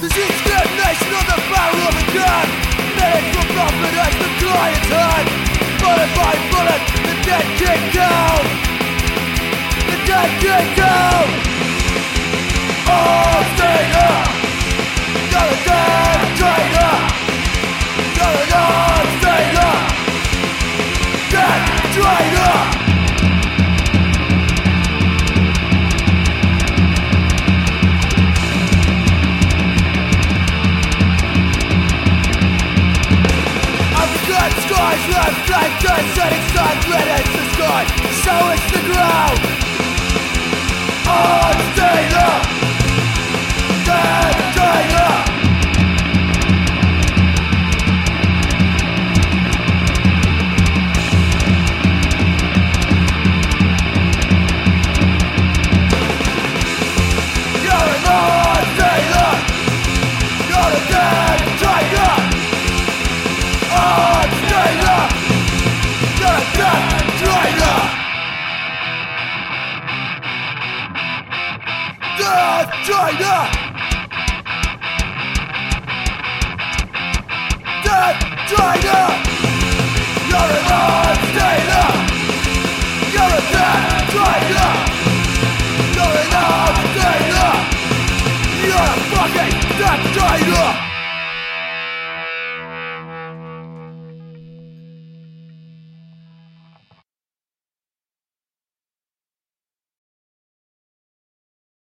This stagnation of the barrel of a gun Medic for profit as the client's hand Bullet by bullet, the dead kick down The dead kick down oh, All traitor You're a damn traitor You're an arms traitor Dead traitor skies left like the setting sun red as the sky So it's the ground Death traitor! Death traitor! You're an on-stater! You're a dead traitor! You're! You're a fucking death traitor!